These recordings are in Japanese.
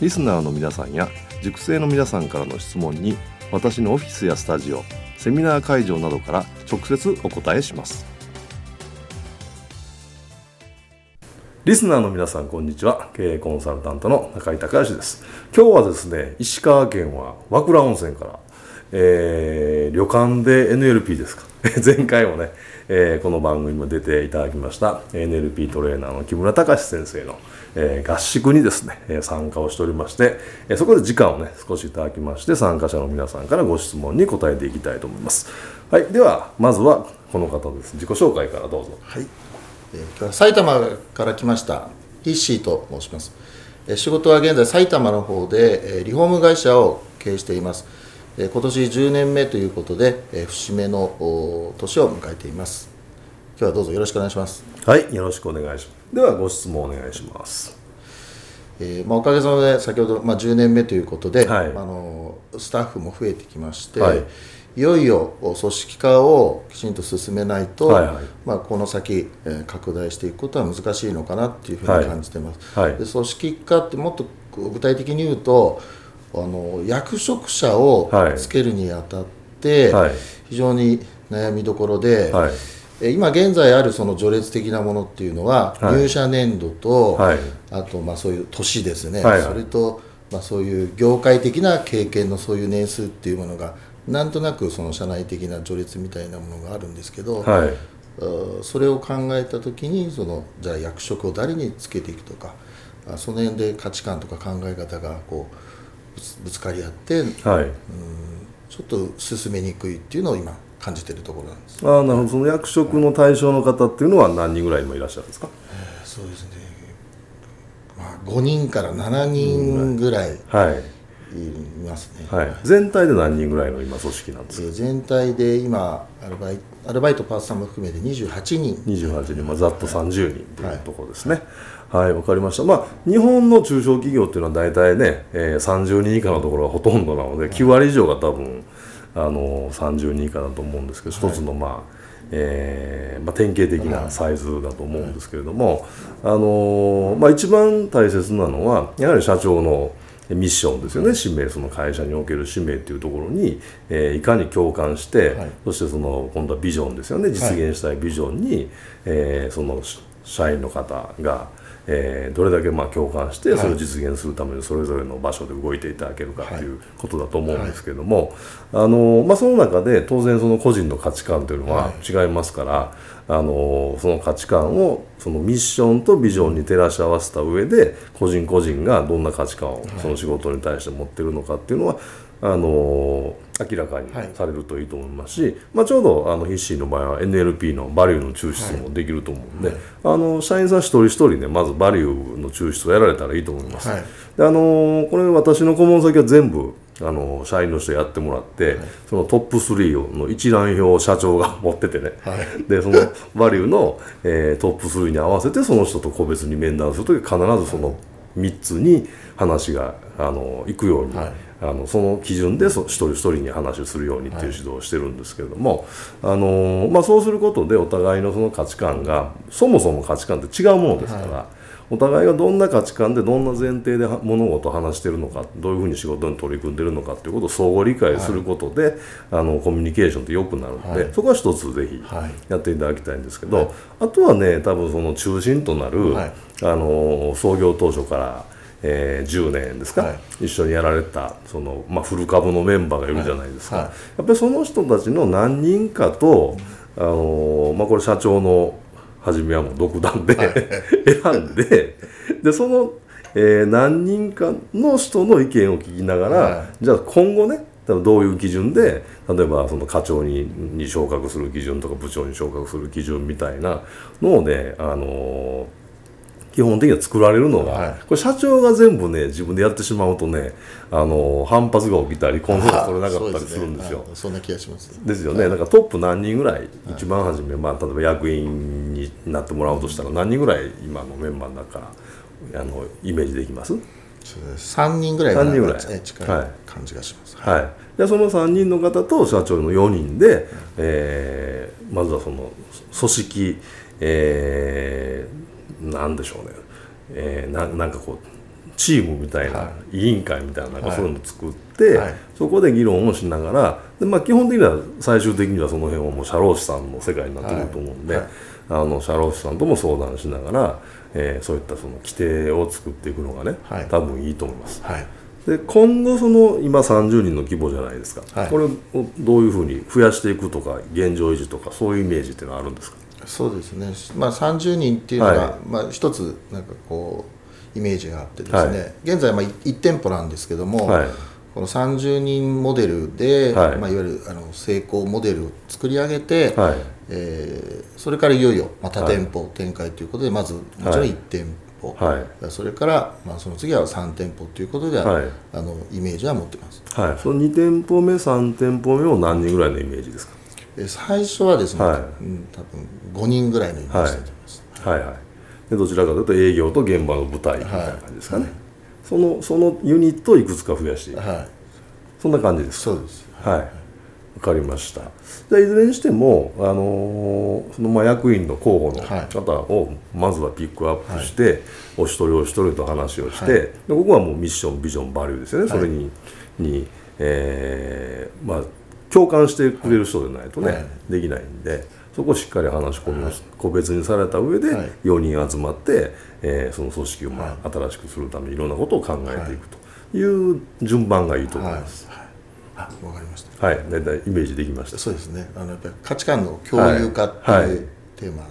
リスナーの皆さんや塾生の皆さんからの質問に私のオフィスやスタジオセミナー会場などから直接お答えします。リスナーの皆さんこんにちは。経営コンサルタントの中井隆義です。今日はですね石川県は和倉温泉からえー、旅館で NLP ですか。前回もね、えー、この番組も出ていただきました NLP トレーナーの木村隆先生の、え、合宿にですね、え参加をしておりまして、えそこで時間をね少しいただきまして参加者の皆さんからご質問に答えていきたいと思います。はいではまずはこの方です。自己紹介からどうぞ。はい、え、埼玉から来ましたヒッシーと申します、え、仕事は現在埼玉の方で、え、リフォーム会社を経営しています。今年10年目ということで節目の年を迎えています。今日はどうぞよろしくお願いします。はいよろしくお願いします。ではご質問お願いします。えーまあ、おかげさまで先ほど、まあ、10年目ということで、はい、あのスタッフも増えてきまして、はい、いよいよ組織化をきちんと進めないと、はいはい、まあ、この先、えー、拡大していくことは難しいのかなっていうふうに感じてます、はい、で組織化ってもっと具体的に言うとあの役職者をつけるにあたって、非常に悩みどころで、はい、今現在あるその序列的なものっていうのは、入社年度と、あとまあそういう年ですね、それとまあそういう業界的な経験のそういう年数っていうものがなんとなくその社内的な序列みたいなものがあるんですけど、はい、それを考えた時にそのじゃあ役職を誰につけていくとかその辺で価値観とか考え方がこうぶつかり合って、はい、うんちょっと進めにくいっていうのを今感じてるところなんです。あなるほど。その役職の対象の方っていうのは何人ぐらい今いらっしゃるんですか、えー、そうですね、まあ、5人から7人ぐらい、はい。いますね、はい、全体で何人ぐらいの今組織なんですか？全体で今アルバイアルバイトパートさんも含めて28人。28人、まあ、ざっと30人というところですね。はい。わ、はい、かりました。まあ日本の中小企業っていうのは大体ね、えー、30人以下のところがほとんどなので9割以上が多分あの30人以下だと思うんですけど、はい、一つのまあえーまあ、典型的なサイズだと思うんですけれども、あのまあ、一番大切なのはやはり社長のミッションですよね。使命その会社における使命っていうところに、えー、いかに共感して、はい、そしてその今度はビジョンですよね。実現したいビジョンに、はい、えー、その社員の方が、えー、どれだけまあ共感してそれを実現するためにそれぞれの場所で動いていただけるかということだと思うんですけれども、あのまあ、その中で当然その個人の価値観というのは違いますから、あのその価値観をそのミッションとビジョンに照らし合わせた上で個人個人がどんな価値観をその仕事に対して持ってるのかっていうのはあの明らかにされるといいと思いますし、はい、まあ、ちょうどあのヒッシーの場合は NLP のバリューの抽出もできると思うんで、はい、あの社員さん一人一人ねまずバリューの抽出をやられたらいいと思います。はい、であのこれ私の顧問先は全部あの社員の人やってもらって、はい、そのトップ3の一覧表を社長が持っててね、はい、でそのバリューの、えー、トップ3に合わせてその人と個別に面談するとき必ずその3つに話があの行くように、はい、あのその基準でそ一人一人に話をするようにっていう指導をしてるんですけれども、あのまあ、そうすることでお互いのその価値観がそもそも価値観って違うものですから。お互いがどんな価値観でどんな前提で物事を話してるのかどういうふうに仕事に取り組んでるのかということを相互理解することで、はい、あのコミュニケーションって良くなるので、はい、そこは一つぜひやっていただきたいんですけど、はい、あとはね多分その中心となる、あの創業当初からえー、10年ですか、はい、一緒にやられたその、まあ、フル株のメンバーがいるじゃないですか、はい。はい、やっぱりその人たちの何人かと、あのまあ、これ社長の初めはもう独断で選んででその、えー、何人かの人の意見を聞きながら、じゃあ今後ねどういう基準で例えばその課長にに昇格する基準とか部長に昇格する基準みたいなのをね、あの基本的には作られるのが、はい、これ社長が全部ね自分でやってしまうとね、あの反発が起きたりコンセンサス取れなかったりするんですよ。そ、ね、んな気がします。ですよね、はい、だからトップ何人ぐらい、一番初め、まあ、例えば役員になってもらうとしたら何人ぐらい今のメンバーの中からあのイメージできます？3人ぐらい3人ぐらい。近い感じがします、はい、はい、でその3人の方と社長の4人で、うん、えー、まずはその組織、えー、なんでしょうね、えー、ななんかこうチームみたいな、はい、委員会みたいななんかそういうのを作って、はい、そこで議論をしながらで、まあ、基本的には最終的にはその辺はもう社労士さんの世界になってくると思うんで、はい、あの社労士さんとも相談しながらえー、そういったその規定を作っていくのがね、はい、多分いいと思います。はい、で今後その今30人の規模じゃないですか、はい、これをどういうふうに増やしていくとか現状維持とかそういうイメージっていうのはあるんですか？そうですね、まあ、30人っていうのが、まあ、一つなんかこうイメージがあってですね、現在まあ 1, 店舗なんですけども、この30人モデルで、はい。まあ、いわゆるあの成功モデルを作り上げて、はいえー、それからいよいよ、まあ、多店舗展開ということで、まずもちろん1店舗、はい、それから、まあ、その次は3店舗ということで、はい、あのイメージは持ってます、はい、その2店舗目3店舗目を何人ぐらいのイメージですか？最初はですね、はい。うん、多分5人ぐらいのイメージだと思います、はい、はい。はいでどちらかというと営業と現場の舞台みたいな感じですかね、はい、そのそのユニットをいくつか増やしてはい、そんな感じですそうです。はい分かりました。じゃいずれにしても、あのー、そのまあ役員の候補の方をまずはピックアップして、はい、お一人お一人と話をして、はい、でここはもうミッションビジョンバリューですよね、それにに、えー、まあ共感してくれる人でないとね、できないんでそこをしっかり話し込みを個別にされた上で4人集まって、えー、その組織をまあ新しくするためにいろんなことを考えていくとい。う順番がいいと思います。あわかりました。はい大体イメージできました。そうですね。あのやっぱり価値観の共有化っていうテーマ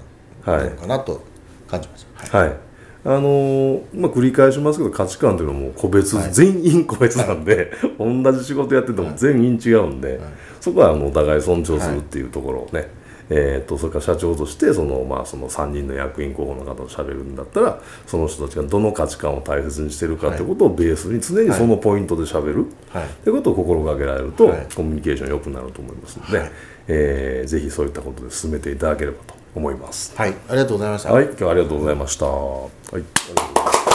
なのかなと感じました。はい、はい、あのー、まあ、繰り返しますけど価値観というのはもう個別、はい、全員個別なんで、はい、同じ仕事やってても全員違うんで、そこはあのお互い尊重するっていうところをね、えーと、それから社長としてその,、まあ、その3人の役員候補の方としゃべるんだったらその人たちがどの価値観を大切にしてるかということをベースに常にそのポイントでしゃべる、はい、ということを心がけられると、はい、コミュニケーション良くなると思いますので、はい、えー、ぜひそういったことで進めていただければと思います。はい、ありがとうございました。はい、今日はありがとうございました。はい、ありがとうございます。